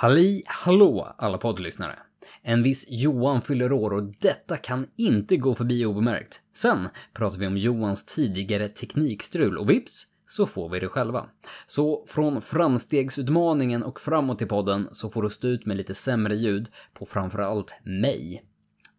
Halli hallå alla poddlyssnare! En viss Johan fyller år och detta kan inte gå förbi obemärkt. Sen pratar vi om Johans tidigare teknikstrul och vips så får vi det själva. Så från framstegsutmaningen och framåt i podden så får du stå ut med lite sämre ljud på framförallt mig.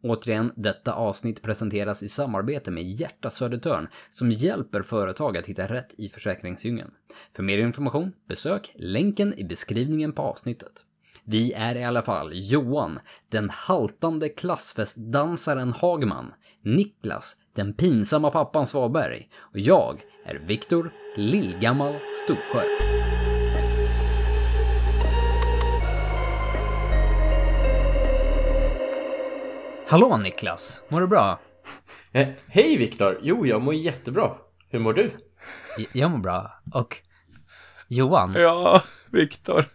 Återigen, detta avsnitt presenteras i samarbete med Hjärta Södertörn som hjälper företag att hitta rätt i försäkringsdjungeln. För mer information, besök länken i beskrivningen på avsnittet. Vi är i alla fall Johan, den haltande klassfestdansaren Hagman, Niklas, den pinsamma pappan Svaberg och jag är Viktor, lillgammal Storsjö. Hallå Niklas, mår du bra? Eh, Hej Viktor! Jo, jag mår jättebra. Hur mår du? Jag mår bra. Och Johan? Ja, Viktor.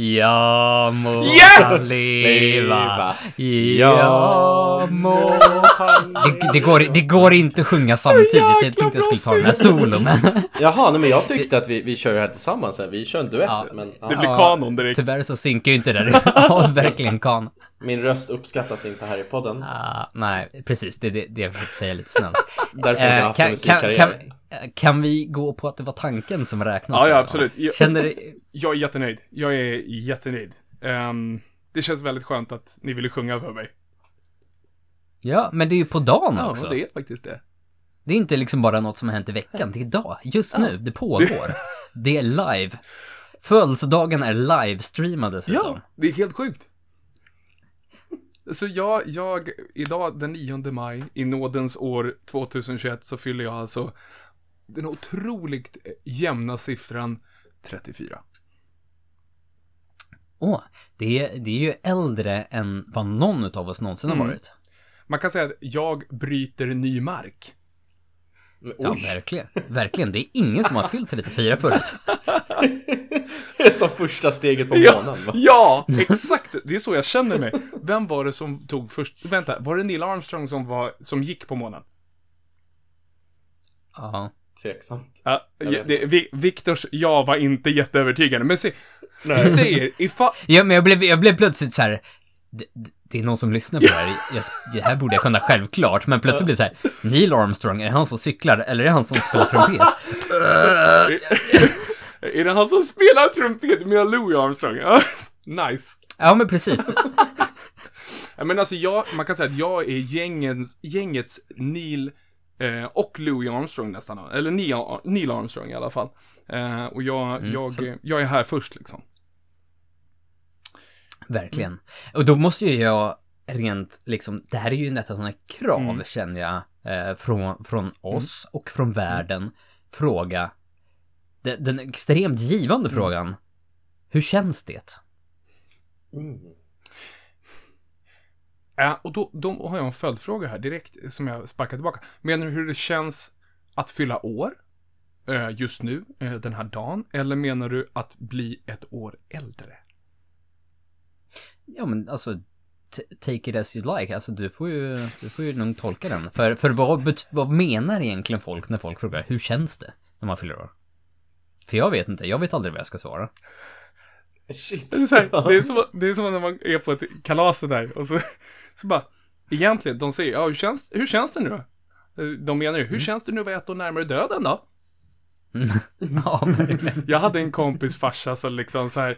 Jag må Yes! leva. Leva. Jag må... Det, det, går, det går inte att sjunga samtidigt. Jag tänkte jag skulle ta den här solon, men... Jaha, nej men jag tyckte att vi, vi kör det här tillsammans här. Vi kör en duett, Ja. men ja, Det blir kanon direkt. Tyvärr så synkar ju inte det där. Ja, verkligen kan. min röst uppskattas inte här i podden. Ah, nej, precis. Det är det, det jag försökte säga lite snabbt. Därför har jag Eh, haft en musikkarriär. Kan, vi gå på att det var tanken som räknas? Ja, ja, absolut. Jag, Känner du... jag är jättenöjd. Jag är jättenöjd. Ehm, det känns väldigt skönt att ni ville sjunga för mig. Ja, men det är ju på dagen Ja, också. det är faktiskt det. Det är inte liksom bara något som har hänt i veckan, det är idag, just nu, det pågår. Det är live. Födelsedagen är livestreamad dessutom. Ja, det är helt sjukt. Så jag, jag, idag den 9 maj, i nådens år 2021, så fyller jag alltså den otroligt jämna siffran 34. Åh, det, är, det är ju äldre än vad någon av oss någonsin Mm. har varit. Man kan säga att jag bryter ny mark. Ja, verkligen. Verkligen. Det är ingen som har fyllt 34 förut. det är som första steget på Ja, månen va? ja, exakt. Det är så jag känner mig. Vem var det som tog först... Vänta, var det Neil Armstrong som, var, som gick på månen? Ja. Tveksamt. Ja, det, Vi- Viktors ja var inte jätteövertygande, men se, vi säger ifall... ja, men jag blev, jag blev plötsligt så här. Det, det är någon som lyssnar på det här. Jag, det här borde jag kunna självklart, men plötsligt blir det så här. Neil Armstrong, är det han som cyklar eller är det han som spelar trumpet? Är det han som spelar trumpet med Louis Armstrong? Nice. Ja, men precis. Men alltså jag, man kan säga att jag är gängens, gängets Neil eh, och Louis Armstrong nästan. Eller Neil, Armstrong i alla fall. Eh, och jag, jag, så- jag är här först liksom. Verkligen. Och då måste ju jag rent liksom, det här är ju nästan sådana krav Mm. känner jag, eh, från, från oss och från världen, fråga, den, den extremt givande Mm. frågan, hur känns det? Ja, och då, då har jag en följdfråga här direkt som jag sparkar tillbaka. Menar du hur det känns att fylla år? eh, Just nu, eh, den här dagen? Eller menar du att bli ett år äldre? Ja men alltså, take it as you like, alltså du får ju, du får ju nog tolka den. För, för vad, vad menar egentligen folk när folk frågar, hur känns det när man fyller år? För jag vet inte, jag vet aldrig vad jag ska svara. Shit. Det är, så här, det, är som, det är som när man är på ett kalas där och så, så bara, egentligen, de säger, ja hur känns, hur känns det nu då? De menar ju, hur känns det nu att vara ett år närmare döden då? Ja, Jag hade en kompis farsa som liksom så här,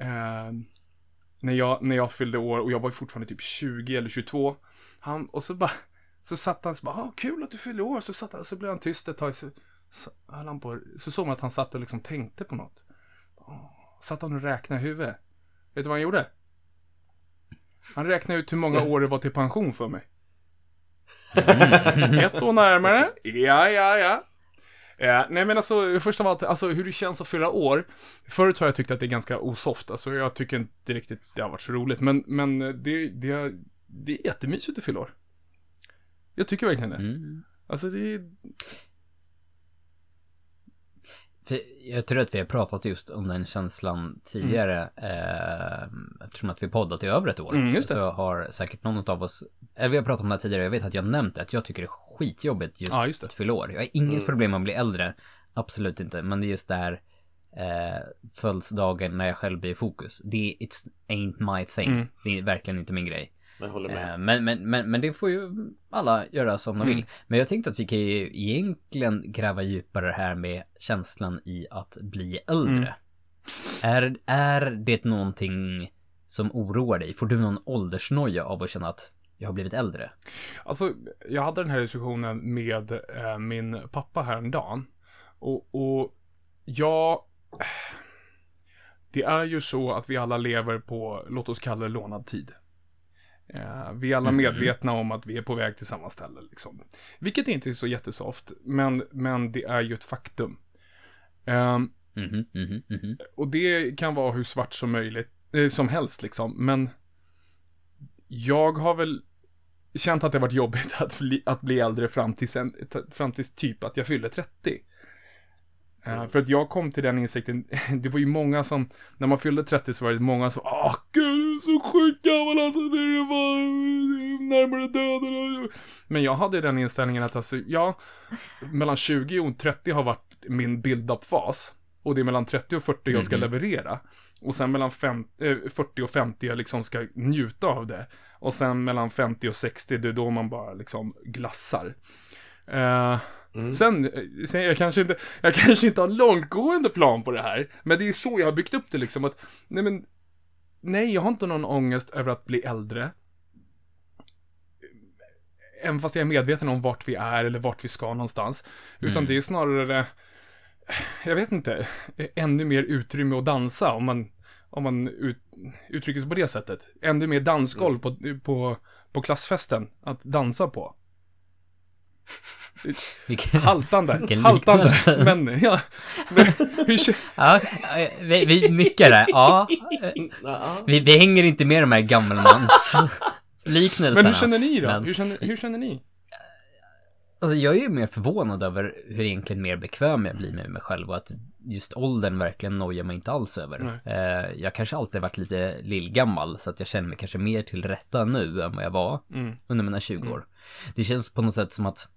eh, när, jag, när jag fyllde år och jag var fortfarande typ 20 eller 22, han, och så bara, så satt han så bara, ah, kul att du fyllde år, så satt han, så blev han tyst ett tag, så, så, han på, så såg man att han satt och liksom tänkte på något. Oh, satt han och räknade i huvudet. Vet du vad han gjorde? Han räknade ut hur många år det var till pension för mig. Ett år närmare. Ja, ja, ja. Eh, nej men alltså, först av allt, alltså hur det känns att fylla år. Förut har jag tyckt att det är ganska osoft, alltså jag tycker inte riktigt det har varit så roligt, men, men det, det, det är jättemysigt att fylla år. Jag tycker verkligen det. mm. Alltså det är, jag tror att vi har pratat just om den känslan tidigare, eh, eftersom att vi poddat i över ett år. Mm. Så har säkert någon av oss, eller vi har pratat om det här tidigare, jag vet att jag nämnt det, att jag tycker det är skitjobbigt just, Ja, just att fylla år. Jag har inget Mm. problem med att bli äldre, absolut inte, men det är just där, eh, födelsedagen när jag själv blir i fokus. Det it's ain't my thing. Det är verkligen inte min grej. Jag håller med. Eh, Men, men, men, men det får ju alla göra som de vill. Men jag tänkte att vi kan ju egentligen gräva djupare här med känslan i att bli äldre. Är, är det någonting som oroar dig? Får du någon åldersnoja av att känna att jag har blivit äldre? Alltså, jag hade den här diskussionen med eh, min pappa häromdagen. Och, och jag... Det är ju så att vi alla lever på, låt oss kalla det lånad tid. Eh, vi är alla medvetna om att vi är på väg till samma ställe. Liksom. Vilket inte är så jättesoft, men, men det är ju ett faktum. Mhm, mhm, mhm. och det kan vara hur svart som möjligt, eh, som helst liksom, men jag har väl känt att det har varit jobbigt att bli, att bli äldre fram till, sen, t- fram till typ att jag fyllde 30. Eh, för att jag kom till den insikten, det var ju många som, när man fyllde 30 så var det många som, åh gud, så sjukt gammal alltså, det är bara närmare döden. Men jag hade den inställningen att alltså, ja, mellan 20 och 30 har varit min build-up-fas. Och det är mellan 30 och 40 jag ska leverera. Och sen mellan fem, eh, 40 och 50 jag liksom ska njuta av det. Och sen mellan 50 och 60, det är då man bara liksom glassar. Eh, Sen, eh, sen jag, kanske inte, jag kanske inte har långtgående plan på det här, men det är så jag har byggt upp det liksom att, nej men, nej, jag har inte någon ångest över att bli äldre. Även fast jag är medveten om vart vi är eller vart vi ska någonstans. Utan det är snarare, jag vet inte, ännu mer utrymme att dansa om man, om man ut, uttrycker sig på det sättet. Ännu mer dansgolv på, på, på klassfesten att dansa på. Vilken- Haltande, Vilken haltande. Men, ja. Men, hur, Ja, vi, vi nickar där. Ja, vi, vi hänger inte med de här gammelmans liknelserna. men hur känner ni då? Men- Hur, känner, hur känner ni? Alltså jag är ju mer förvånad över hur egentligen mer bekväm jag blir med mig själv och att just åldern verkligen nojar mig inte alls över. Eh, jag kanske alltid varit lite lillgammal så att jag känner mig kanske mer till rätta nu än vad jag var Mm. under mina 20 år. Det känns på något sätt som att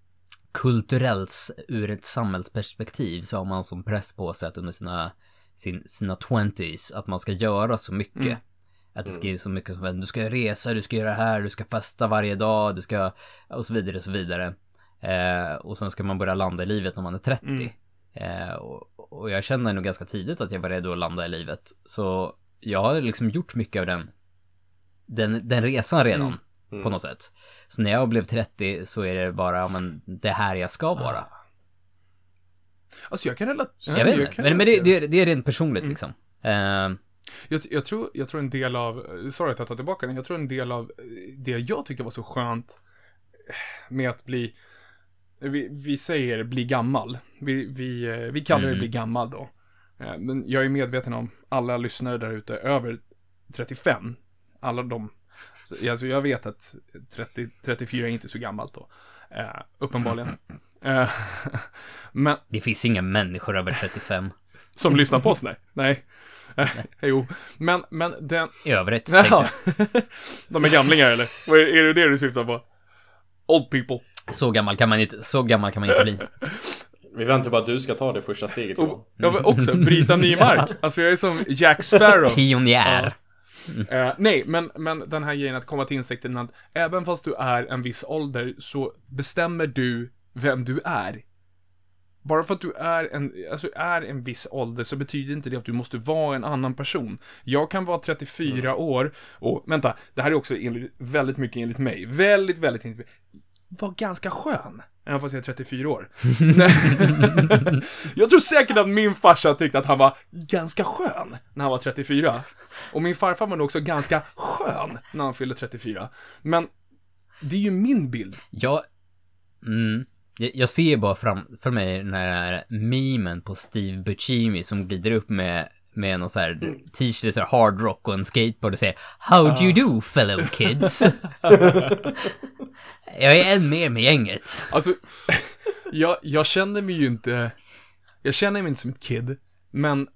kulturellt ur ett samhällsperspektiv så har man som press på sig att under sina, sin, sina 20s att man ska göra så mycket. Att det ska ju så mycket som du ska resa, du ska göra det här, du ska festa varje dag, du ska och så vidare och så vidare. Eh, och sen ska man börja landa i livet när man är 30. Eh, och, och jag känner nog ganska tidigt att jag var redo att landa i livet. Så jag har liksom gjort mycket av den, den, den resan redan. På något sätt. Så när jag blev 30 så är det bara, men det här jag ska vara. Alltså jag kan relatera. Jag vet inte, men, men det, det, är- det är rent personligt liksom. Eh, Jag, jag, tror, jag tror en del av, sorry att jag tar tillbaka den, jag tror en del av det jag tyckte var så skönt med att bli, vi, vi säger bli gammal. Vi, vi, vi kallar det bli gammal då. Eh, Men jag är medveten om alla lyssnare där ute över 35. Alla de, så, alltså jag vet att 30, 34 är inte så gammalt då. Eh, uppenbarligen. Eh, men, det finns inga människor över 35 som lyssnar på oss, nej. Nej. Eh, jo. Men, men den, i övrigt. jag. De är gamlingar eller? Vad Är är det det du syftar på? Old people. Så gammal kan man inte, så gammal kan man inte bli. Vi väntar bara att du ska ta det första steget. Och, jag vill också bryta ny mark. Alltså jag är som Jack Sparrow. Pionjär. Eh, nej, men, men den här grejen att komma till insikten att även fast du är en viss ålder så bestämmer du vem du är. Bara för att du är en, alltså är en viss ålder så betyder inte det att du måste vara en annan person. Jag kan vara 34 år och, vänta, det här är också enligt, väldigt mycket enligt mig. Väldigt, väldigt enligt mig. Var ganska skön. Även fast jag är 34 år. Jag tror säkert att min farsa tyckte att han var ganska skön när han var 34. Och min farfar var nog också ganska skön när han fyllde 34. Men det är ju min bild. Jag, mm, jag, jag ser bara framför mig den här memen på Steve Buscemi som glider upp med med någon så här t-shirt, så här hard rock och en skateboard och säger How do you do fellow kids? jag är en med med gänget. Alltså, jag, jag känner mig ju inte... Jag känner mig inte som ett kid, men...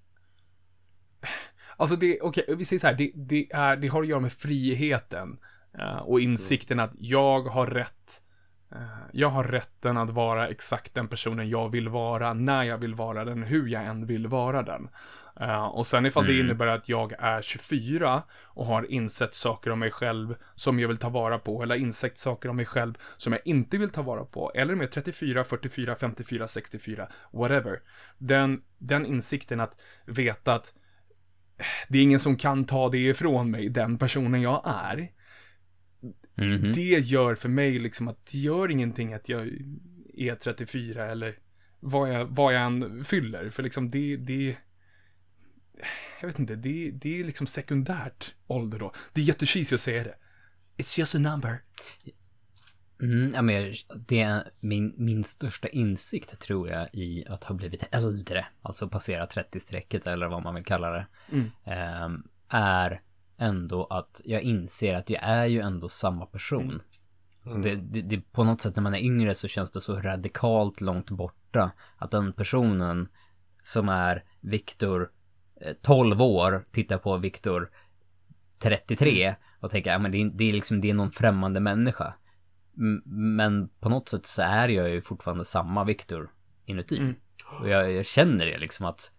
Alltså det, okej, vi säger så här, det, det, är, det har att göra med friheten. eh, och insikten att jag har rätt Jag har rätten att vara exakt den personen jag vill vara, när jag vill vara den, hur jag än vill vara den. Eh, Och sen ifall det innebär att jag är 24 och har insett saker om mig själv som jag vill ta vara på, eller insett saker om mig själv som jag inte vill ta vara på, eller med 34, 44, 54, 64, whatever. Den, den insikten att veta att det är ingen som kan ta det ifrån mig, den personen jag är. Mhm. Det gör för mig liksom att det gör ingenting att jag är 34 eller vad jag, vad jag än fyller. För liksom det, det jag vet inte, det, det är liksom sekundärt ålder då. Det är jättecheesy att säga det. It's just a number. Mm, ja, men det är min, min största insikt tror jag i att ha blivit äldre, alltså passera 30-strecket eller vad man vill kalla det, ehm, är ändå att jag inser att jag är ju ändå samma person. Så det, det, det, på något sätt när man är yngre så känns det så radikalt långt borta att den personen som är Viktor, eh, 12 år, tittar på Viktor 33 och tänker, ja men det är, det är liksom, det är någon främmande människa. Men på något sätt så är jag ju fortfarande samma Viktor inuti. Och jag, jag känner det liksom att,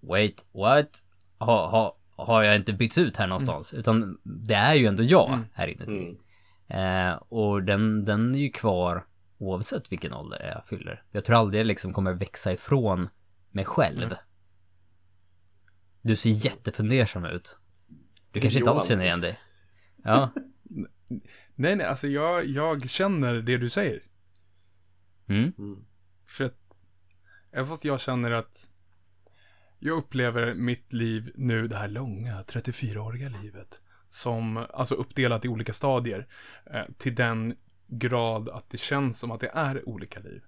wait, what? Har ha, har jag inte bytts ut här någonstans? Utan det är ju ändå jag här inuti. Eh, och den, den är ju kvar oavsett vilken ålder jag fyller. Jag tror aldrig jag liksom kommer växa ifrån mig själv. Du ser jättefundersam ut. Du kanske inte alls känner igen dig. Ja. Nej, nej, alltså jag, jag känner det du säger. Mm. För att, även fast jag känner att jag upplever mitt liv nu, det här långa, 34-åriga livet, som, alltså uppdelat i olika stadier, eh, till den grad att det känns som att det är olika liv.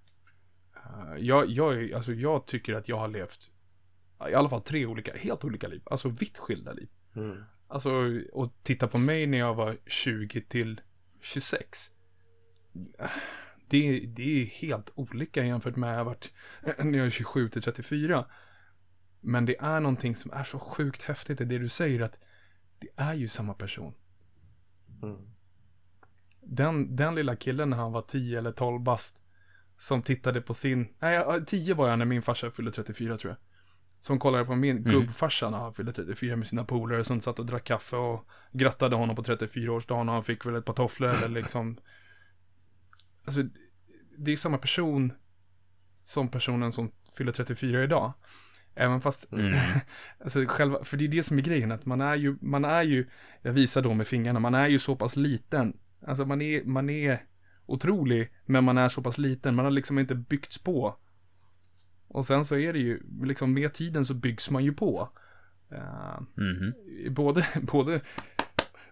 Eh, jag, jag, alltså jag tycker att jag har levt, i alla fall tre olika, helt olika liv, alltså vitt skilda liv. Mm. Alltså, och titta på mig när jag var 20 till 26. Det, det är helt olika jämfört med när jag är 27 till 34. Men det är någonting som är så sjukt häftigt i det du säger att det är ju samma person. Mm. Den, den lilla killen när han var 10 eller 12 bast som tittade på sin, nej, ja, 10 var jag när min farsa fyllde 34 tror jag. Som kollade på min gubbfarsa när han fyllde 34 med sina polare som satt och drack kaffe och grattade honom på 34-årsdagen och han fick väl ett par tofflor eller liksom. Alltså, det är samma person som personen som fyller 34 idag. Även fast, alltså själva, för det är det som är grejen, att man är ju, man är ju, jag visar då med fingrarna, man är ju så pass liten. Alltså man är, man är otrolig, men man är så pass liten, man har liksom inte byggts på. Och sen så är det ju, liksom med tiden så byggs man ju på. Eh, Mhm. både, både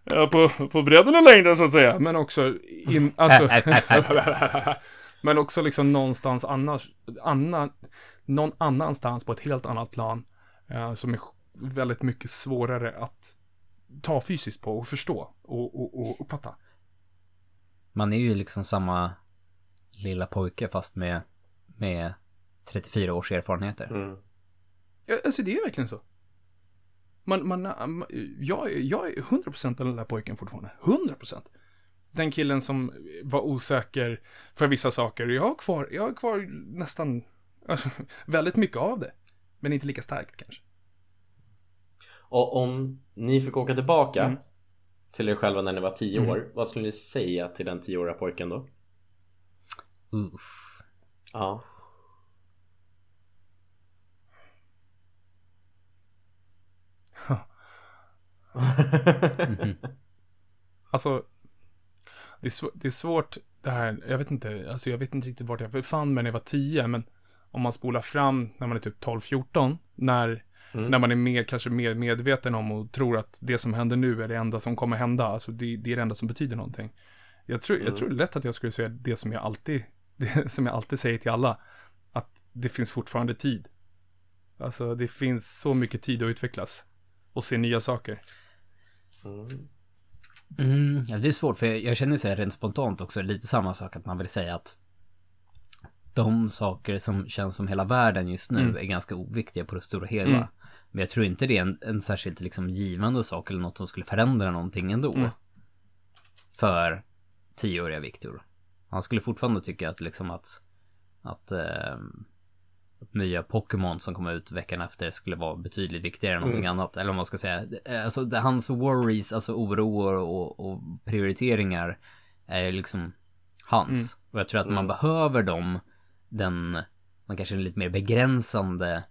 ja, på, på bredden och längden så att säga, men också in, alltså, men också liksom någonstans annars, annan, någon annanstans på ett helt annat plan, eh, som är väldigt mycket svårare att ta fysiskt på och förstå och, och, och uppfatta. Man är ju liksom samma lilla pojke fast med, med 34 års erfarenheter. Mm. Ja, alltså det är verkligen så. Man, man, man jag, är- jag är 100% den där pojken fortfarande. 100%. Den killen som var osäker för vissa saker. Jag har kvar, jag har kvar nästan, alltså, väldigt mycket av det. Men inte lika starkt kanske. Och om ni fick åka tillbaka Mm. till er själva när ni var 10 år, vad skulle ni säga till den 10-åriga pojken då? Uff. Ja. Alltså, det är, sv- det är svårt det här, jag vet inte, alltså jag vet inte riktigt vart jag befann mig när jag var 10, men om man spolar fram när man är typ 12-14, när, när man är mer, kanske mer medveten om och tror att det som händer nu är det enda som kommer hända, alltså det, det är det enda som betyder någonting. Jag tror, jag tror lätt att jag skulle säga det som jag alltid, det som jag alltid säger till alla, att det finns fortfarande tid. Alltså, det finns så mycket tid att utvecklas och se nya saker. Mm, ja, det är svårt för jag, jag känner så här rent spontant också lite samma sak att man vill säga att de saker som känns som hela världen just nu är ganska oviktiga på det stora hela. Men jag tror inte det är en, en särskilt liksom givande sak eller något som skulle förändra någonting ändå. För tioåriga Viktor. Han skulle fortfarande tycka att liksom att, att, eh, att nya Pokémon som kom ut veckan efter skulle vara betydligt viktigare än någonting annat. Eller vad man ska säga. Eh, Alltså det, hans worries, alltså oroer och, och prioriteringar är ju liksom hans. Och jag tror att man behöver dem, den, den kanske lite mer begränsande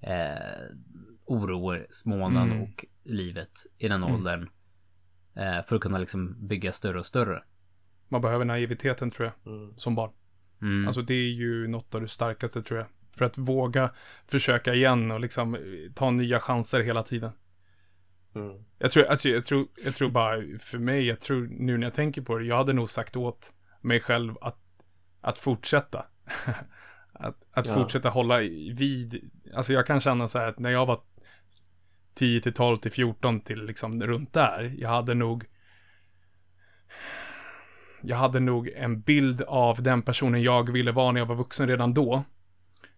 eh, orosmånen och livet i den åldern. Eh, för att kunna liksom bygga större och större. Man behöver naiviteten tror jag, som barn. Mm. Alltså det är ju något av det starkaste tror jag. För att våga försöka igen och liksom eh, ta nya chanser hela tiden. Mm. Jag tror, alltså, jag tror, jag tror bara för mig, jag tror nu när jag tänker på det, jag hade nog sagt åt mig själv att, att fortsätta. att att Ja. fortsätta hålla vid, alltså jag kan känna så här att när jag var 10 till 12 till 14 till liksom runt där, jag hade nog jag hade nog en bild av den personen jag ville vara när jag var vuxen redan då.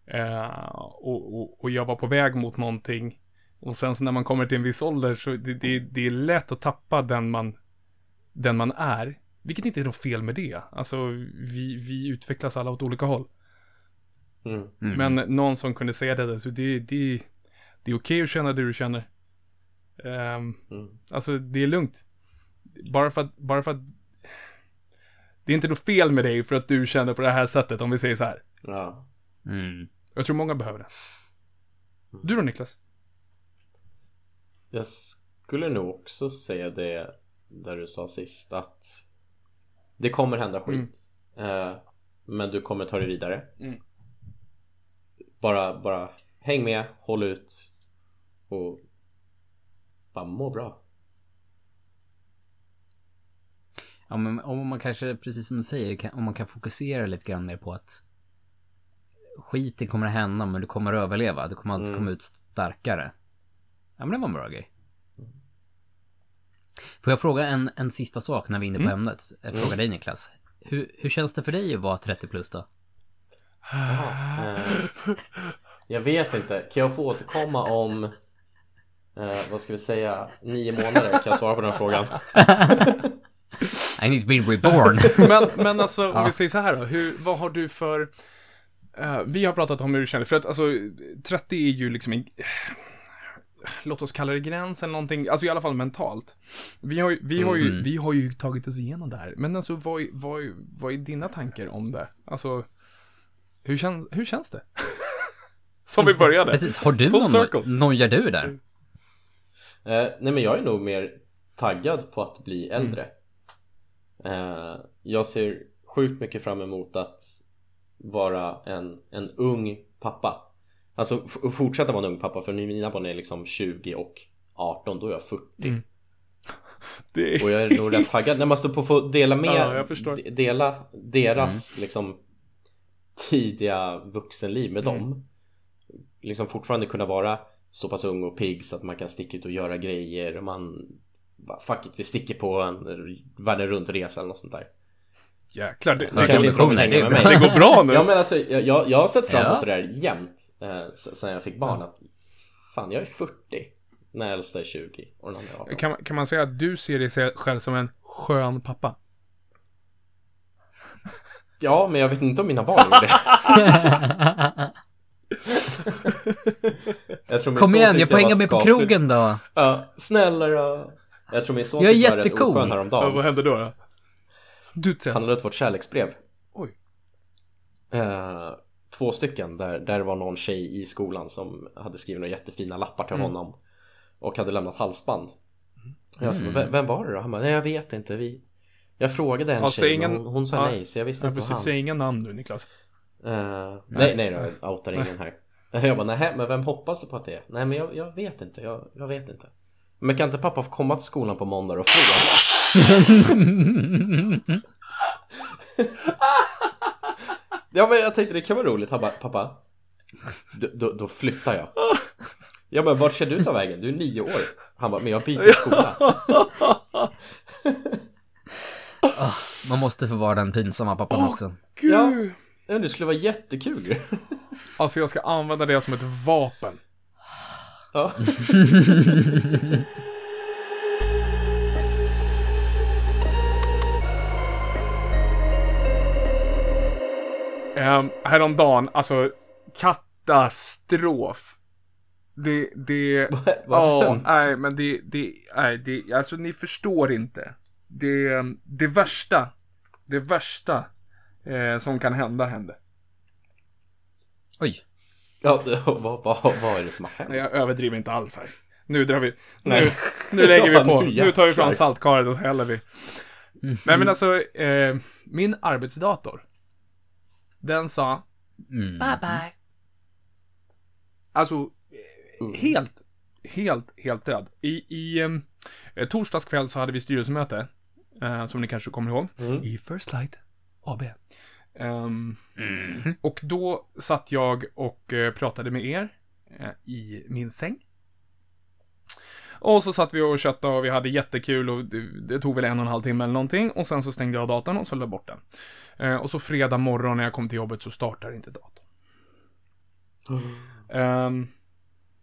Eh, och, och, och jag var på väg mot någonting. Och sen så när man kommer till en viss ålder så det, det, det är lätt att tappa den man, den man är. Vilket inte är något fel med det. Alltså, vi, vi utvecklas alla åt olika håll. Mm. Men någon som kunde säga det, alltså det, det, det är okej att känna det du känner. Ehm, Mm. Alltså, det är lugnt. Bara för att, bara för att det är inte något fel med dig för att du känner på det här sättet, om vi säger så här. Ja. Mm. Jag tror många behöver det. Du då, Niklas? Jag skulle nog också säga det där du sa sist att det kommer hända skit. Eh, men du kommer ta det vidare. Mm. Bara, bara häng med, håll ut och bara må bra. Ja, men om man kanske, precis som du säger, kan, om man kan fokusera lite grann mer på att skiten kommer att hända, men du kommer att överleva. Du kommer alltid komma ut starkare. Ja, men det var en bra grej. Får jag fråga en, en sista sak när vi är inne på ämnet? Jag frågar dig Niklas. Hur, hur känns det för dig att vara 30 plus då? Eh, jag vet inte, kan jag få återkomma om eh, vad ska vi säga, nio månader? Kan jag svara på den här frågan? I need to be reborn. Men, men alltså, om vi säger så här då. Hur, vad har du för... eh, vi har pratat om hur du känner, för att alltså, 30 är ju liksom en... Låt oss kalla det gräns eller någonting, alltså i alla fall mentalt. Vi har, ju- vi har, ju, vi har ju tagit oss igenom det här, men alltså vad, är- vad, är- vad är dina tankar om det? Alltså, hur, kän, hur känns det? Som vi började. Precis, har du Full någon, nojar du där? Eh, nej men jag är nog mer taggad på att bli äldre eh, Jag ser sjukt mycket fram emot att vara en, en ung pappa. Alltså fortsätta vara en ung pappa för mina barn är liksom 20 och 18, då är jag 40 Det är, Och jag är nog rätt taggad. När man står på att få dela med Ja, Dela deras liksom tidiga vuxenliv med dem. Liksom fortfarande kunna vara så pass ung och pigg så att man kan sticka ut och göra grejer. Och man bara, Fuck it, vi sticker på en världen runt resa eller något sånt där jäklar, det, det, kanske inte det hänga med det mig går bra nu. Ja men alltså, jag, jag, jag har sett fram emot Ja. det där jämt eh, Sen jag fick barn att Fan, jag är 40 När äldsta är 20 och den andra är 18 Kan, man- kan man säga att du ser dig själv som en skön pappa? Ja, men jag vet inte om mina barn gör det jag Kom igen, jag får hänga med på krogen då. Ja, snälla då. Jag tror min son Jag är tyckte jag var rätt jättecool. oskön häromdagen. hände då? då? Du till. Han hade fått kärleksbrev. Oj. Eh, två stycken, där, där det var någon tjej i skolan som hade skrivit några jättefina lappar till honom. Och hade lämnat halsband. Och jag sa, vem, vem var det då? Han bara, nej jag vet inte. Vi... Jag frågade en Ja, tjej, ingen- hon, hon sa ja, nej, så jag visste Ja, inte vad precis. han... Säg inga namn nu, Niklas. Eh, nej, nej då, jag outar ingen här. Jag bara, nej, men vem hoppas du på att det är? Nej, men jag, jag vet inte, jag, jag vet inte. Men kan inte pappa få komma till skolan på måndag och fråga? ja, men jag tänkte det kan vara roligt. Han bara, pappa, då, då, då flyttar jag. Ja, men vart ska du ta vägen? Du är nio år. Han bara, men jag byter skola. Man måste få vara den pinsamma pappan också. Ja, ja, det skulle vara jättekul. Alltså, jag ska använda det som ett vapen. Ja. Um, häromdagen, alltså katastrof. Det, det... Ja, nej, men det, det, nej, det, alltså ni förstår inte. Det, det värsta, det värsta eh, som kan hända hände. Oj. Ja, vad, vad, vad är det som har hänt? Nej, Jag överdriver inte alls här. Nu drar vi, nu, Nej. nu lägger vi på. nu tar vi fram saltkaret och så häller vi. Nej men alltså, eh, min arbetsdator. Den sa Mm. bye bye. Alltså, eh, helt, helt, helt död. I, i eh, torsdags kväll så hade vi styrelsemöte. Eh, som ni kanske kommer ihåg. Mm. I First Light AB. Ehm, Och då satt jag och eh, pratade med er eh, i min säng. Och så satt vi och köttade och vi hade jättekul och det, det tog väl en och en halv timme eller någonting. Och sen så stängde jag datorn och så la bort den. Eh, och så fredag morgon när jag kom till jobbet så startar inte datorn. Ehm,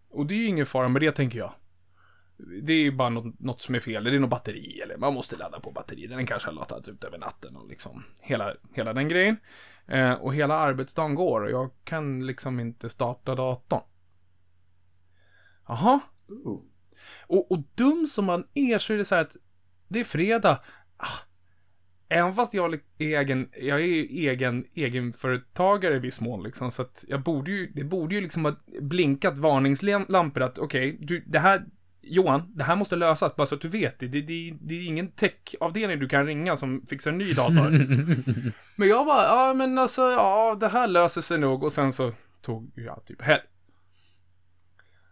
och det är ju ingen fara med det, tänker jag. Det är ju bara något, något som är fel. Det är något batteri, eller man måste ladda på batteri. Den kanske har laddat ut över natten och liksom hela, hela den grejen. Eh, och hela arbetsdagen går och jag kan liksom inte starta datorn. Jaha. Och, och dum som man är så är det så här att det är fredag. Ah, Även fast jag är egen, jag är ju egen, egenföretagare i viss mån liksom, så att jag borde ju, det borde ju liksom ha blinkat varningslampor att okej, du, det här, Johan, det här måste lösas, bara så att du vet det. Det, det, det är ingen techavdelning du kan ringa som fixar en ny dator. men jag bara, ja men alltså, ja, det här löser sig nog och sen så tog jag typ helg.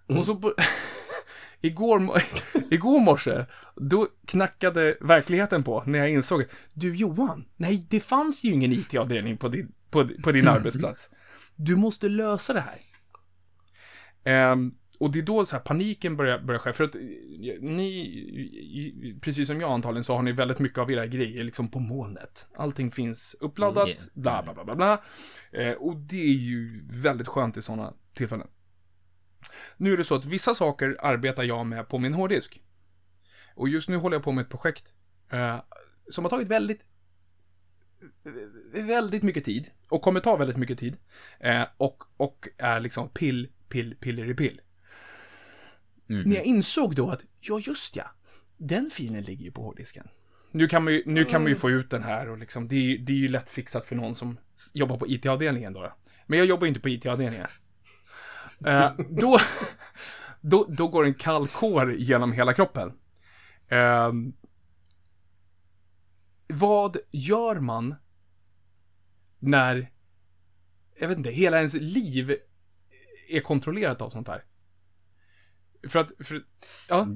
Och så på, igår, igår morse, då knackade verkligheten på när jag insåg Du Johan, nej det fanns ju ingen IT-avdelning på din, på, på din arbetsplats. Du måste lösa det här. Ehm, och det är då så här, paniken börjar, börjar ske, för att ni, precis som jag antagligen, så har ni väldigt mycket av era grejer liksom på molnet. Allting finns uppladdat, Mm, bla bla bla bla bla. Eh, och det är ju väldigt skönt i sådana tillfällen. Nu är det så att vissa saker arbetar jag med på min hårddisk. Och just nu håller jag på med ett projekt eh, som har tagit väldigt väldigt mycket tid och kommer ta väldigt mycket tid eh, och, och är liksom pill, pill, piller i pill. Mm. När jag insåg då att, ja just ja, den filen ligger ju på hårddisken. Nu kan man ju, nu kan man ju få ut den här och liksom, det är, ju- det är ju lätt fixat för någon som jobbar på IT-avdelningen då. Men jag jobbar ju inte på IT-avdelningen. Eh, då, då, då går en kall kår genom hela kroppen. Ehm, vad gör man när, jag vet inte, hela ens liv är kontrollerat av sånt här? För att, för, ja,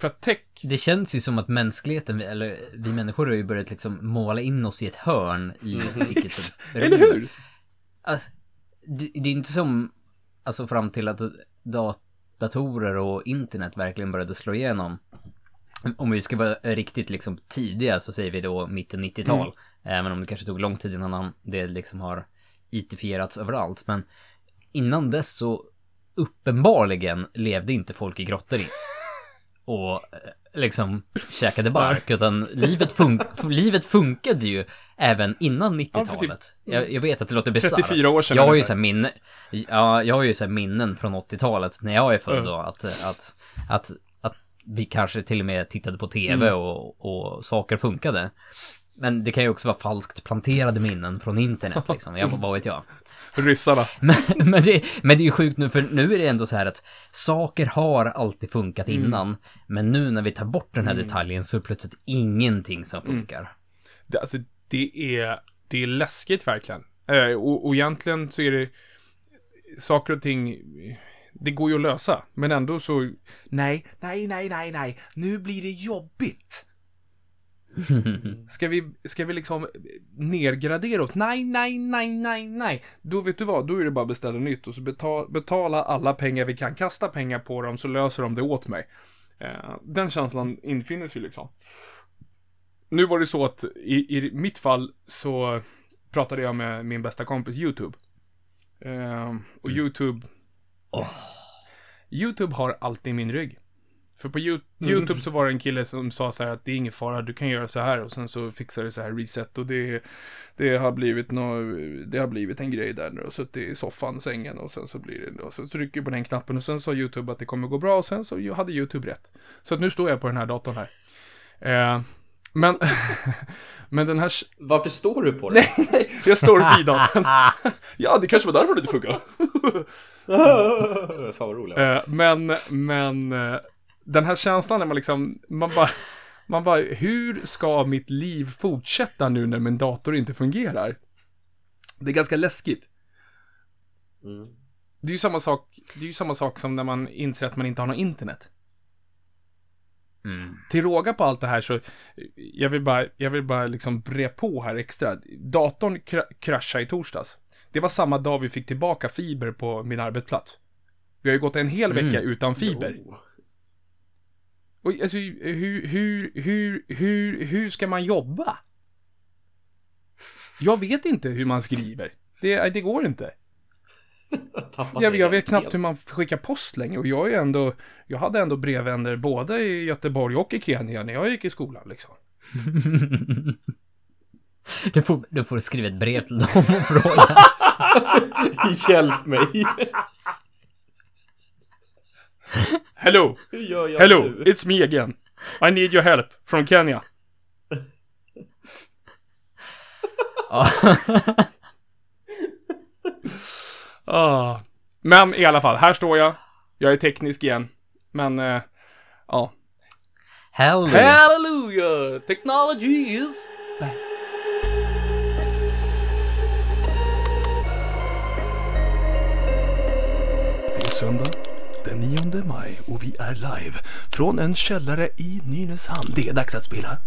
för att tech, Det känns ju som att mänskligheten, eller vi människor har ju börjat liksom måla in oss i ett hörn i vilket eller hur? Alltså, det, det är inte som, alltså fram till att dat datorer och internet verkligen började slå igenom. Om vi ska vara riktigt liksom tidiga så säger vi då mitten 90-tal. Även om det kanske tog lång tid innan det liksom har itifierats överallt. Men innan dess så uppenbarligen levde inte folk i grottor in. Och eh, liksom käkade bark, utan livet, fun livet funkade ju även innan Ja, för 90-talet. Jag, jag vet att det låter bisarrt. 34 år sedan Jag har ju så minne, ja, jag har ju så minnen från 80-talet när jag är född då, att, att, att, att vi kanske till och med tittade på TV Mm. och, och saker funkade. Men det kan ju också vara falskt planterade minnen från internet liksom, jag, vad vet jag. Ryssarna. Men, men, det, men det är ju sjukt nu, för nu är det ändå så här att saker har alltid funkat Mm. innan, men nu när vi tar bort den här detaljen så är det plötsligt ingenting som Mm. funkar. Det, alltså, det är, det är läskigt verkligen. Eh, och, och egentligen så är det saker och ting, det går ju att lösa. Men ändå så, nej, nej, nej, nej, nej, nu blir det jobbigt. Ska vi, ska vi liksom nergradera oss? Nej, nej, nej, nej, nej. Då vet du vad, då är det bara att beställa nytt och så betala, betala alla pengar vi kan, kasta pengar på dem så löser de det åt mig. Eh, den känslan infinner sig liksom. Nu var det så att i, i mitt fall så pratade jag med min bästa kompis YouTube. Eh, och YouTube... Åh. YouTube har alltid min rygg. För på You- YouTube så var det en kille som sa så här att det är ingen fara, du kan göra så här och sen så fixar det så här reset och det, det har blivit nå, det har blivit en grej där nu och suttit i soffan, sängen och sen så blir det, och så trycker du på den knappen och sen sa YouTube att det kommer gå bra och sen så hade YouTube rätt. Så att nu står jag på den här datorn här. Eh, men, men den här, Varför står du på det? jag står vid datorn. ja, det kanske var därför det inte funkar. Fan vad roligt. Eh, men, men eh, den här känslan när man liksom, man bara, man bara, hur ska mitt liv fortsätta nu när min dator inte fungerar? Det är ganska läskigt. Mm. Det är ju samma sak, det är ju samma sak som när man inser att man inte har något internet. Mm. Till råga på allt det här så, jag vill bara, jag vill bara liksom bre på här extra. Datorn kra- kraschade i torsdags. Det var samma dag vi fick tillbaka fiber på min arbetsplats. Vi har ju gått en hel vecka utan fiber. Oh. Och alltså, hur, hur, hur, hur, hur ska man jobba? Jag vet inte hur man skriver. Det, det går inte. Jag, jag vet knappt hur man skickar post längre och jag är ändå, jag hade ändå brevvänner både i Göteborg och i Kenya när jag gick i skolan liksom. Du får, du får skriva ett brev till dem och fråga. Hjälp mig! Hello! Hur gör jag Hello! nu? It's me again. I need your help from Kenya. Ah. Men i alla fall, här står jag. Jag är teknisk igen. Men, eh, ja. Hello. Hallelujah! Technology is back. Det är söndag den 9 maj och vi är live från en källare i Nynäshamn. Det är dags att spela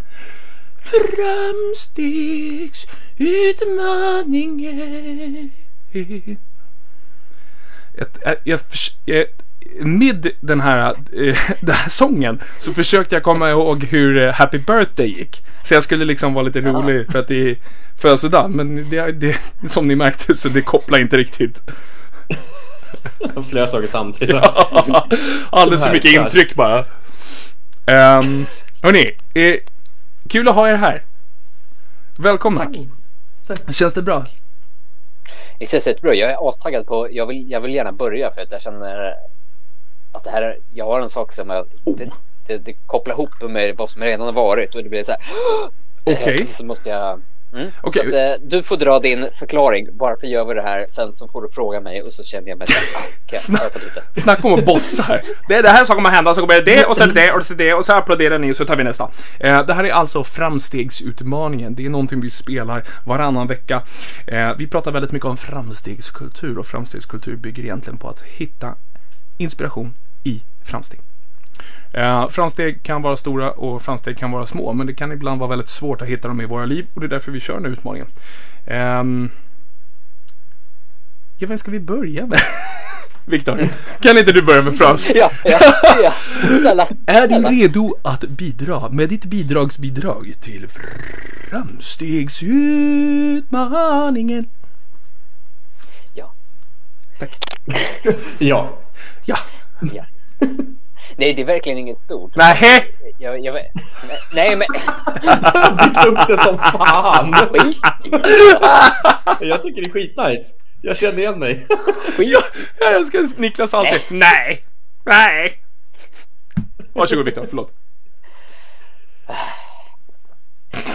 Framstegsutmaningen. Ett, jag, jag, jag, med den här, eh, den här sången så försökte jag komma ihåg hur eh, Happy Birthday gick. Så jag skulle liksom vara lite rolig för att det är födelsedag. Men det, det, som ni märkte så det kopplar inte riktigt. Flera saker samtidigt. Alldeles för mycket intryck bara. Um, hörni, eh, kul att ha er här. Välkomna. Tack. Känns det bra? Det känns jättebra. Jag är astaggad på, jag vill, jag vill gärna börja för att jag känner att det här, är- jag har en sak som jag, det, det, det kopplar ihop med vad som redan har varit och det blir så här. Okej. eh, Så måste jag. Mm. Så att, eh, du får dra din förklaring. Varför gör vi det här? Sen så får du fråga mig och så känner jag mig så här. Okej, Snabbt. jag har fått ut det. Snacka om att bossa här. Det är det här som kommer hända, så kommer det och sen det och så det och så applåderar ni och så tar vi nästa. Eh, det här är alltså framstegsutmaningen. Det är någonting vi spelar varannan vecka. Eh, vi pratar väldigt mycket om framstegskultur och framstegskultur bygger egentligen på att hitta inspiration i framsteg. Eh, framsteg kan vara stora och framsteg kan vara små, men det kan ibland vara väldigt svårt att hitta dem i våra liv och det är därför vi kör den här utmaningen. Ehm, ja, vem ska vi börja med? Viktor, kan inte du börja med Frans? Ja, ja, ja. Snälla. Är du redo att bidra med ditt bidragsbidrag till framstegsutmaningen? Ja. Tack. Ja. Ja. ja. Nej, det är verkligen inget stort. Nähä! Jag, jag, nej, men... Bygg upp det som fan! Jag tycker det är skitnice. Jag känner igen mig. Ja, jag älskar Niklas alltid. Nej! Nej! Varsågod Viktor, förlåt.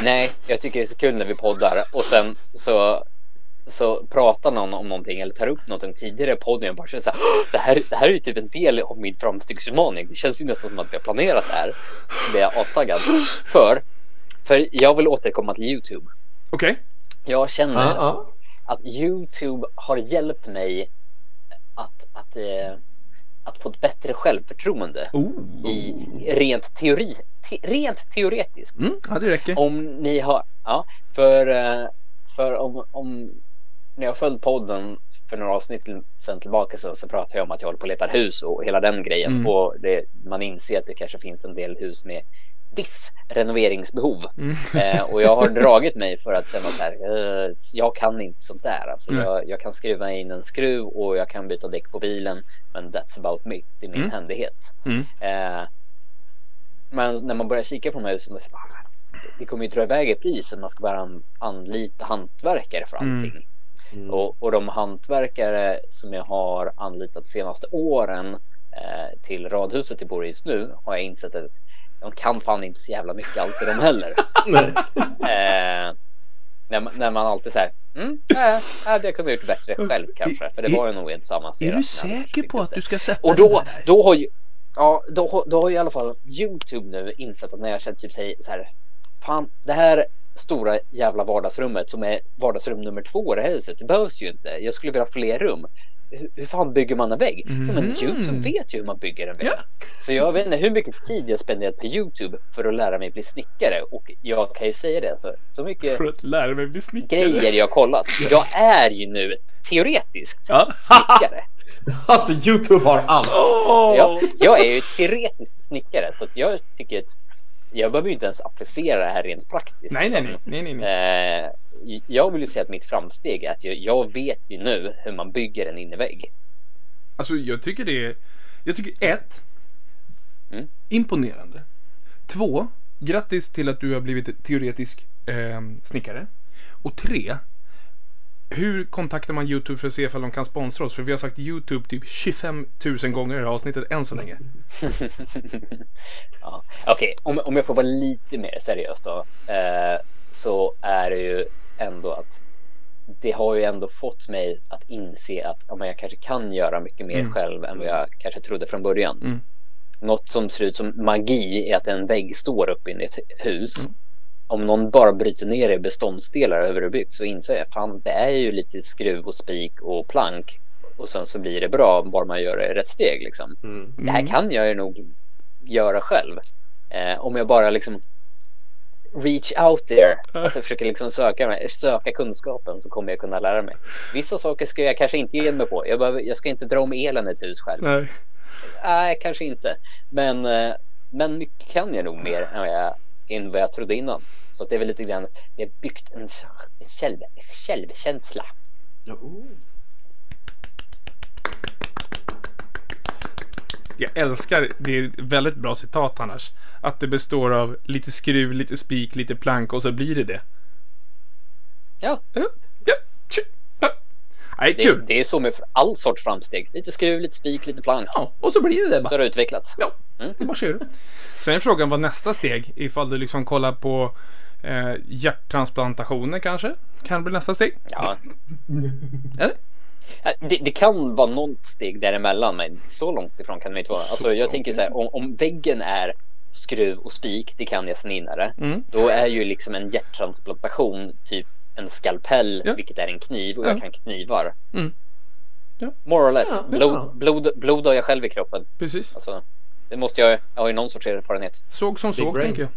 Nej, jag tycker det är så kul när vi poddar och sen så så pratar någon om någonting eller tar upp någonting tidigare i podden och bara känner så här, "Åh, det här, det här är ju typ en del av min framstegsutmaning. Det känns ju nästan som att vi har planerat det här. Det blir jag astaggad för. För jag vill återkomma till Youtube. Okej. Jag känner Ja, ja. att Youtube har hjälpt mig att, att, eh, att få ett bättre självförtroende Oh. i rent teori, te, rent teoretiskt. Mm, ja, det räcker. Om ni har, ja, för, eh, för om, om ni har följt podden för några avsnitt sen tillbaka sen så pratade jag om att jag håller på och letar hus och hela den grejen Mm. och det, man inser att det kanske finns en del hus med viss renoveringsbehov Mm. eh, och jag har dragit mig för att känna så här, eh, jag kan inte sånt där. Alltså, Nej. jag, jag kan skruva in en skruv och jag kan byta däck på bilen men that's about me, det är min Mm. händighet. Mm. Eh, Men när man börjar kika på de här husen, så, ah, det- kommer ju dra iväg i pris man ska an, anlita hantverkare för Mm. Och, och de hantverkare som jag har anlitat senaste åren eh, till radhuset jag bor i just nu har jag insett att de kan fan inte så jävla mycket alltid de heller. Eh, när, man- när man alltid säger mm, det kunde jag gjort bättre själv kanske, för det var ju nog inte så Är du säker på att du ska sätta Och då, där? då har ju Ja, då, då har ju i alla fall Youtube nu insett att när jag känner typ säger så här Fan, det här stora jävla vardagsrummet som är vardagsrum nummer två i det här huset, det behövs ju inte. Jag skulle vilja ha fler rum. Hur, hur fan bygger man en vägg? Ja, men Mhm. Youtube vet ju hur man bygger en vägg. Ja. Så jag vet inte hur mycket tid jag spenderat på Youtube för att lära mig bli snickare och jag kan ju säga det, så, så mycket För att lära mig bli snickare. grejer jag har kollat. Jag är ju nu teoretiskt Ja. snickare. Alltså Youtube har allt. Åh! Ja, jag är ju teoretisk snickare så att jag tycker att jag behöver ju inte ens applicera det här rent praktiskt. Nej, nej, utan, nej, nej, nej, nej. Eh, jag vill ju säga att mitt framsteg är att jag, jag vet ju nu hur man bygger en innevägg. Alltså jag tycker det är... Jag tycker ett. Mm. Imponerande. Två. Grattis till att du har blivit teoretisk eh, snickare. Och tre. Hur kontaktar man YouTube för att se ifall de kan sponsra oss? För vi har sagt YouTube typ 25 000 gånger i det här avsnittet än så länge. ja. Okej, om, om jag får vara lite mer seriös då. Eh, så är det ju ändå att det har ju ändå fått mig att inse att ja, jag kanske kan göra mycket mer Mm. själv än vad jag kanske trodde från början. Mm. Något som ser ut som magi är att en vägg står uppe i ett hus. Mm. Om någon bara bryter ner det i beståndsdelar över det byggt så inser jag fan det är ju lite skruv och spik och plank och sen så blir det bra bara man gör det i rätt steg liksom. Mm. Det här kan jag ju nog göra själv. Eh, om jag bara liksom reach out there. Alltså försöker liksom söka, söka kunskapen så kommer jag kunna lära mig. Vissa saker ska jag kanske inte ge mig på. Jag, behöver, jag ska inte dra om elen i ett hus själv. Nej. Nej, kanske inte. Men, eh, men mycket kan jag nog mer än vad jag, än vad jag trodde innan. Så det är väl lite grann, det har byggt en själv, självkänsla. Oh. Jag älskar, det är ett väldigt bra citat annars. Att det består av lite skruv, lite spik, lite plank och så blir det det. Ja, Ja, ja, tju, ja. Nej, det, kul. det är så med all sorts framsteg. Lite skruv, lite spik, lite plank. Ja, och så blir det det bara. Så har det utvecklats. Ja, Mm. det bara kör. Sen är frågan vad nästa steg, ifall du liksom kollar på eh, hjärttransplantationer kanske? Kan bli nästa steg? Ja. Eller? Det, det kan vara något steg däremellan, men så långt ifrån kan det inte vara. Alltså, jag tänker så här, om, om väggen är skruv och spik, det kan jag sen inare. Mm. Då är ju liksom en hjärttransplantation typ en skalpell, Ja. vilket är en kniv och Ja. jag kan knivar. Mm. Ja. More or less. Blod, blod, blod har jag själv i kroppen. Precis. Alltså, det måste jag, jag har ju någon sorts erfarenhet. Såg som såg, brain. tänker jag.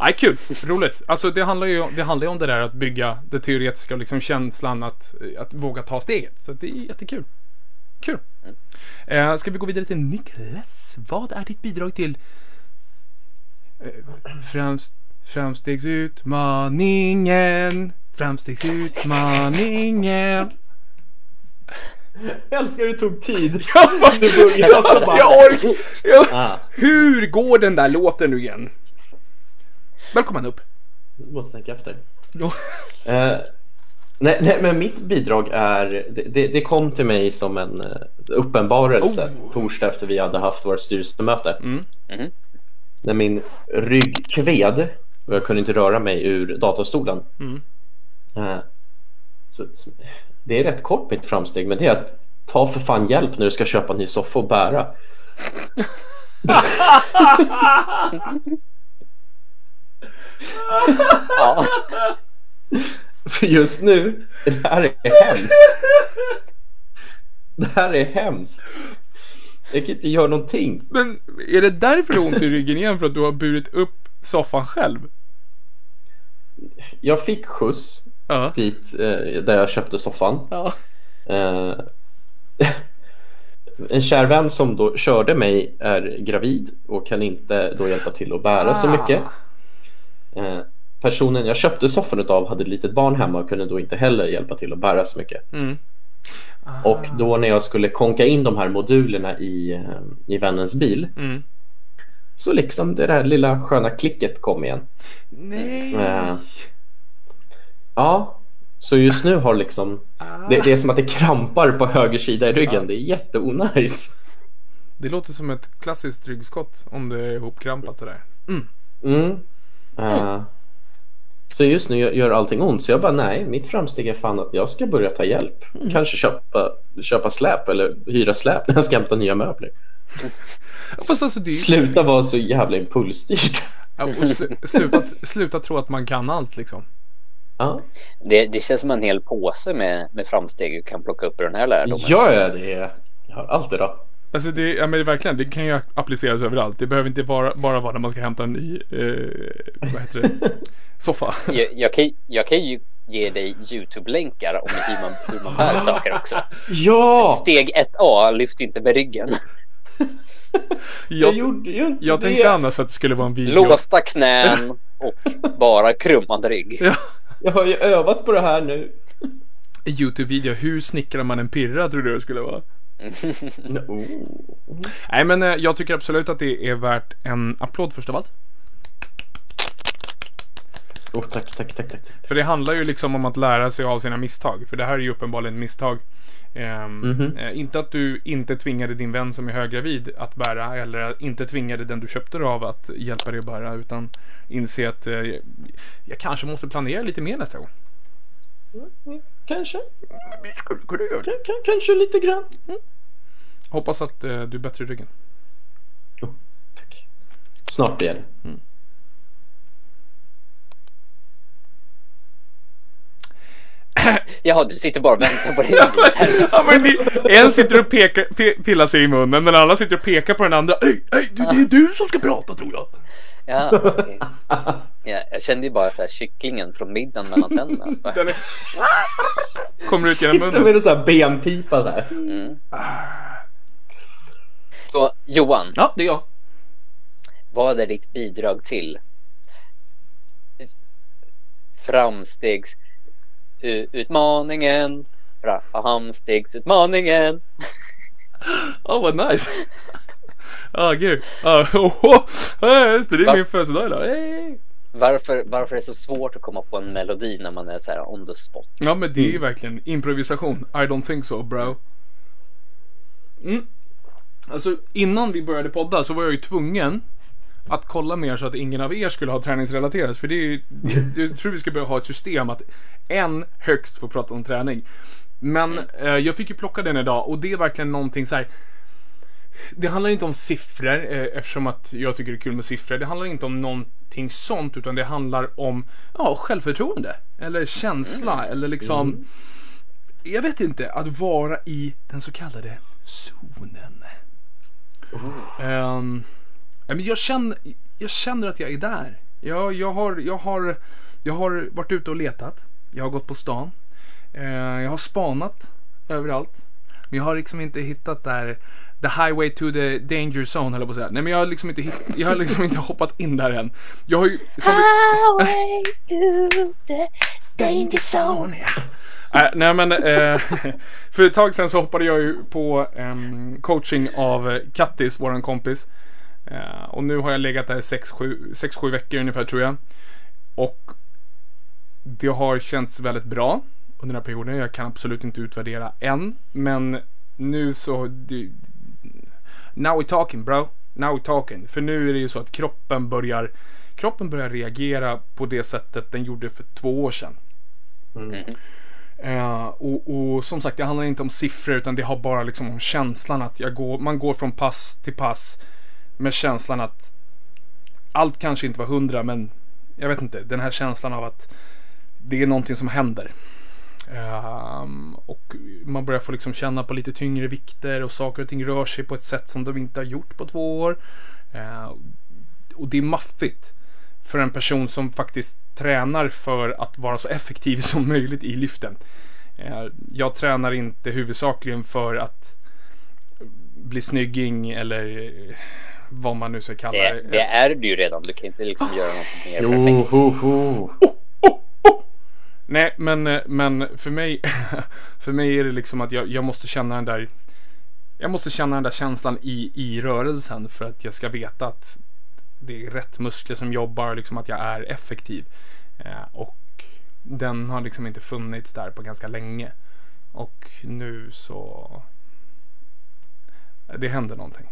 Nej, kul. Roligt. Alltså, det handlar ju det handlar ju om det där att bygga det teoretiska och liksom känslan att, att våga ta steget. Så det är jättekul. Kul. Eh, ska vi gå vidare till Niklas? Vad är ditt bidrag till eh, framst, framstegsutmaningen? Framstegsutmaningen. Jag älskar hur det tog tid. Ja, Du började alltså, bara- jag orkar. Jag, Ah, hur går den där låten nu igen? Välkommen upp. jag måste tänka efter. Jo. Eh, nej, nej, men mitt bidrag är, det, det, det kom till mig som en eh, uppenbarelse Oh. torsdag efter vi hade haft vårt styrelsemöte. Mm. Mhm. När min rygg kved och jag kunde inte röra mig ur datorstolen. Mm. Eh, så, så, det är rätt kort mitt framsteg, men det är att ta för fan hjälp när du ska köpa en ny soffa och bära. Ja, För just nu, det här är hemskt. Det här är hemskt. Jag kan inte göra någonting. Men är det därför du har ont i ryggen igen? För att du har burit upp soffan själv? Jag fick skjuts Ja. dit eh, där jag köpte soffan. Ja. Eh, en kär vän som då körde mig är gravid och kan inte då hjälpa till att bära så mycket. Eh, personen jag köpte soffan utav hade ett litet barn hemma och kunde då inte heller hjälpa till att bära så mycket. Mm. Och då när jag skulle konka in de här modulerna i, eh, i vännens bil Mm. så liksom det där lilla sköna klicket kom igen. Nej. Ja, så just nu har liksom det, det är som att det krampar på höger sida i ryggen. Det är jätteonajs. Det låter som ett klassiskt ryggskott om det är ihopkrampat sådär. Mm. Eh, så just nu gör, allting ont så jag bara nej, mitt framsteg är fan att jag ska börja ta hjälp. Kanske köpa, köpa släp eller hyra släp när jag ska hämta nya möbler. Fast alltså det är. Sluta vara så jävla impulsstyrt. Ja, slu, sluta, sluta tro att man kan allt liksom. Ja, Det, det känns som en hel påse med, med framsteg du kan plocka upp ur den här lärdomen. gör jag det? Jag har allt idag. Alltså det, ja men verkligen, det kan ju appliceras överallt. Det behöver inte bara, bara vara när man ska hämta en ny, eh, vad heter det, soffa. Jag, jag, kan, jag kan ju ge dig YouTube-länkar om hur man, hur man bär saker också. Ja! Steg 1A, lyft inte med ryggen. Jag Jag, gjorde ju inte jag det. tänkte annars att det skulle vara en video. Låsta knän och bara krummad rygg. Ja. Jag har ju övat på det här nu. YouTube-video, hur snickrar man en pirra tror du det skulle vara? Oh. Nej men eh, jag tycker absolut att det är värt en applåd först av allt. Oh, tack, tack, tack, tack. För det handlar ju liksom om att lära sig av sina misstag. För det här är ju uppenbarligen misstag. Mhm. eh, inte att du inte tvingade din vän som är höggravid att bära. Eller inte tvingade den du köpte det av att hjälpa dig att bära. Utan inse att eh, jag kanske måste planera lite mer nästa gång. Kanske. Skulle kunna göra det. Kan, kan, kanske lite grann. Hoppas att eh, du är bättre i ryggen. Oh, tack. Snart igen. Jaha, du sitter bara och väntar på det. Ja, men ni, en sitter och pekar, pe, pillar sig i munnen. Den andra sitter och pekar på den andra. Hej, hej, det, det är du som ska prata tror jag. Ja, okej. ja, jag kände ju bara så här kycklingen från middagen mellan tänderna. Så bara, Den är... Kommer ut genom Sitter munnen. med en sån här benpipa så här. Så Johan, Ja, det är jag. vad är ditt bidrag till framstegsutmaningen? Framstegsutmaningen. Åh, vad nice. Ja, gud. Ja, oh, oh. Ja, just det. Det är Va? min födelsedag idag. Hey. Varför, varför är det så svårt att komma på en melodi när man är så här on the spot? Ja, men det är ju verkligen improvisation. I don't think so, bro. Mm. Alltså, innan vi började podda så var jag ju tvungen att kolla mer så att ingen av er skulle ha träningsrelaterat. För det är ju, jag tror vi ska börja ha ett system att en högst får prata om träning. Men eh, jag fick ju plocka den idag och det är verkligen någonting så här. Det handlar inte om siffror eh, eftersom att jag tycker det är kul med siffror. Det handlar inte om någonting sånt utan det handlar om ja, självförtroende. Eller känsla eller liksom Jag vet inte, att vara i den så kallade zonen. Ehm, ja, men jag, känner, jag känner att jag är där. Jag, jag, har, jag, har, jag har varit ute och letat. Jag har gått på stan. Eh, jag har spanat överallt. Men jag har liksom inte hittat där The highway to the danger zone höll jag på att säga. Nej men jag har liksom inte, jag har liksom inte hoppat in där än. Jag har ju... Vi, Highway to the danger zone. Äh, nej men eh, för ett tag sedan så hoppade jag ju på em, coaching av eh, Kattis, våran kompis. Eh, och nu har jag legat där 6-7 veckor ungefär tror jag. Och det har känts väldigt bra under den här perioden. Jag kan absolut inte utvärdera än. Men nu så... Det, now we're talking bro. Now we're talking. För nu är det ju så att kroppen börjar kroppen börjar reagera på det sättet den gjorde för två år sedan. Eh, och, och som sagt, det handlar inte om siffror utan det har bara liksom om känslan att jag går, man går från pass till pass med känslan att allt kanske inte var hundra men jag vet inte, den här känslan av att det är någonting som händer. Um, och man börjar få liksom känna på lite tyngre vikter och saker och ting rör sig på ett sätt som de inte har gjort på två år. Uh, och det är maffigt för en person som faktiskt tränar för att vara så effektiv som möjligt i lyften. Uh, ehm, Jag tränar inte huvudsakligen för att bli snygging eller vad man nu ska kalla Det, det. det är du ju redan. Du kan inte liksom göra något mer Jo, perfekt. ho, ho. Nej, men, eh, men för mig För mig är det liksom att jag, jag måste känna den där Jag måste känna den där känslan i, i rörelsen för att jag ska veta att det är rätt muskler som jobbar, liksom att jag är effektiv. Eh, och den har liksom inte funnits där på ganska länge. Och nu så... Det händer någonting.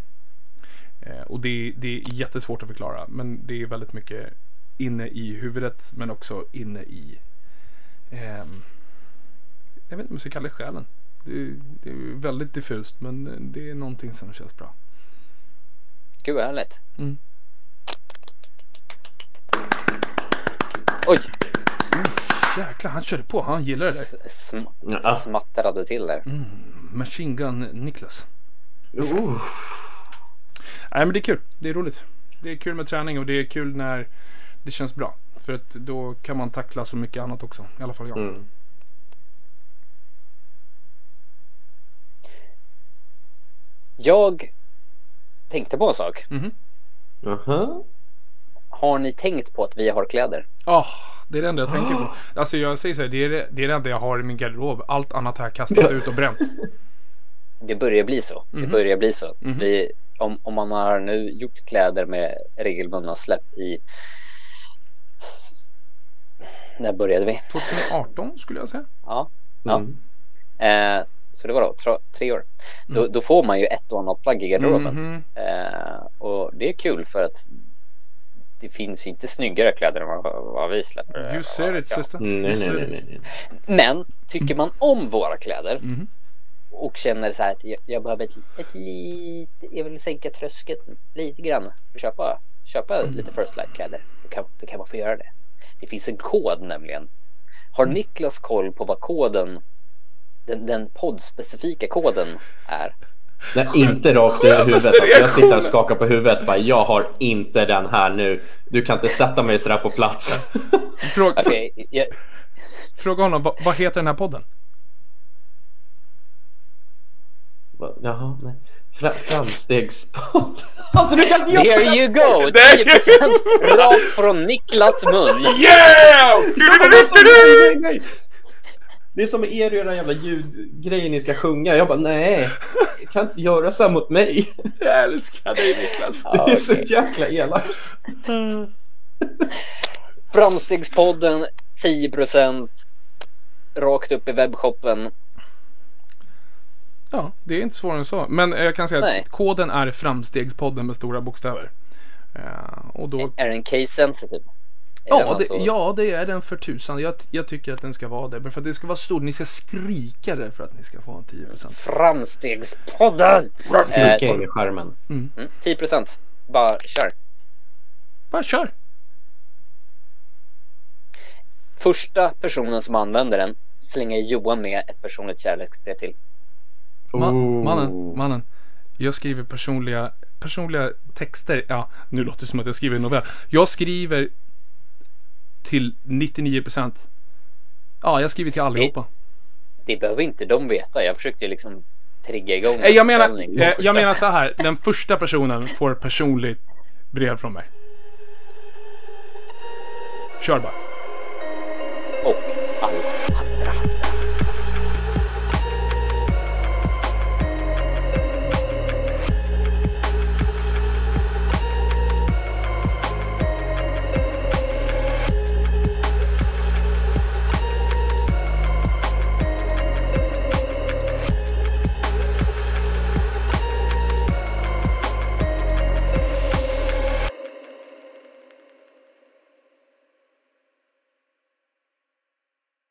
Eh, och det, det är jättesvårt att förklara, men det är väldigt mycket inne i huvudet, men också inne i... ehm, jag vet inte om jag ska kalla det själen. Det, det är väldigt diffust, men det är någonting som känns bra. Gud vad härligt. Mm. Oj, Jäklar, han körde på. Han gillar det där. sm- Ja. smattrade till där. Machine Gun Niklas. Uh. Nej, men det är kul. Det är roligt. Det är kul med träning och det är kul när det känns bra. För att då kan man tackla så mycket annat också. I alla fall jag. Mm. Jag tänkte på en sak. Aha. Har ni tänkt på att vi har kläder? Ah, det är det enda jag tänker på. Alltså jag säger så här, det är det, det är det enda jag har i min garderob. Allt annat har jag kastat ut och bränt. Det börjar bli så. Mhm. Det börjar bli så. Mhm. Vi, om, om man har nu gjort kläder med regelbundna släpp i... När började vi? 2018 skulle jag säga. Ja. ja. Mm. Eh, så det var då tre, tre år. Då, då får man ju ett och annat plagg i garderoben. Mhm. Eh, och det är kul för att det finns ju inte snyggare kläder än vad, vad vi släpper. You said it Ja. sister. Mm, nej, nej, nej, nej. Men tycker man om våra kläder Mhm. Och känner så här att jag, jag behöver ett, ett lite, jag vill sänka tröskeln lite grann för att köpa, köpa lite First Light kläder. Då kan, då kan man få göra det. Det finns en kod nämligen. Har Niklas koll på vad koden, den, den poddspecifika koden är? Nej, inte rakt över huvudet. Alltså, jag sitter och skakar på huvudet. Bara, jag har inte den här nu. Du kan inte sätta mig sådär på plats. Fråga, Okej, jag, fråga honom, vad, vad heter den här podden? Jaha, nej. Fra, framstegspodd. Alltså du kan inte göra there you go! There you 10% rakt från Niklas mun. Yeah! nej, nej. Det är som med er och era jävla ljudgrejer ni ska sjunga. Jag bara nej, jag kan inte göra så här mot mig. Jag älskar dig Niklas. Det är så okej. jäkla elakt. Framstegspodden 10% rakt upp i webbshoppen. Ja, det är inte svårare än så. Men eh, jag kan säga Nej. att koden är Framstegspodden med stora bokstäver. Eh, och då... Är den case sensitive? Är Ja det, alltså- ja, det är den för tusan. Jag, jag tycker att den ska vara det. Men för att det ska vara stor. Ni ska skrika det för att ni ska få 10%. Framstegspodden! Skrika in i skärmen. Mm, 10% bara kör. Bara kör! Första personen som använder den slänger Johan med ett personligt kärleksbrev till. Ma- Oh. mannen, mannen. Jag skriver personliga, personliga texter. Ja, nu låter det som att jag skriver en novell. Jag skriver till 99%. Ja, jag skriver till allihopa. Det behöver inte de veta. Jag försökte liksom trigga igång Eh, Jag en menar, eh, Första- jag menar så här. Den första personen får personligt brev från mig. Kör bara. Och alla andra.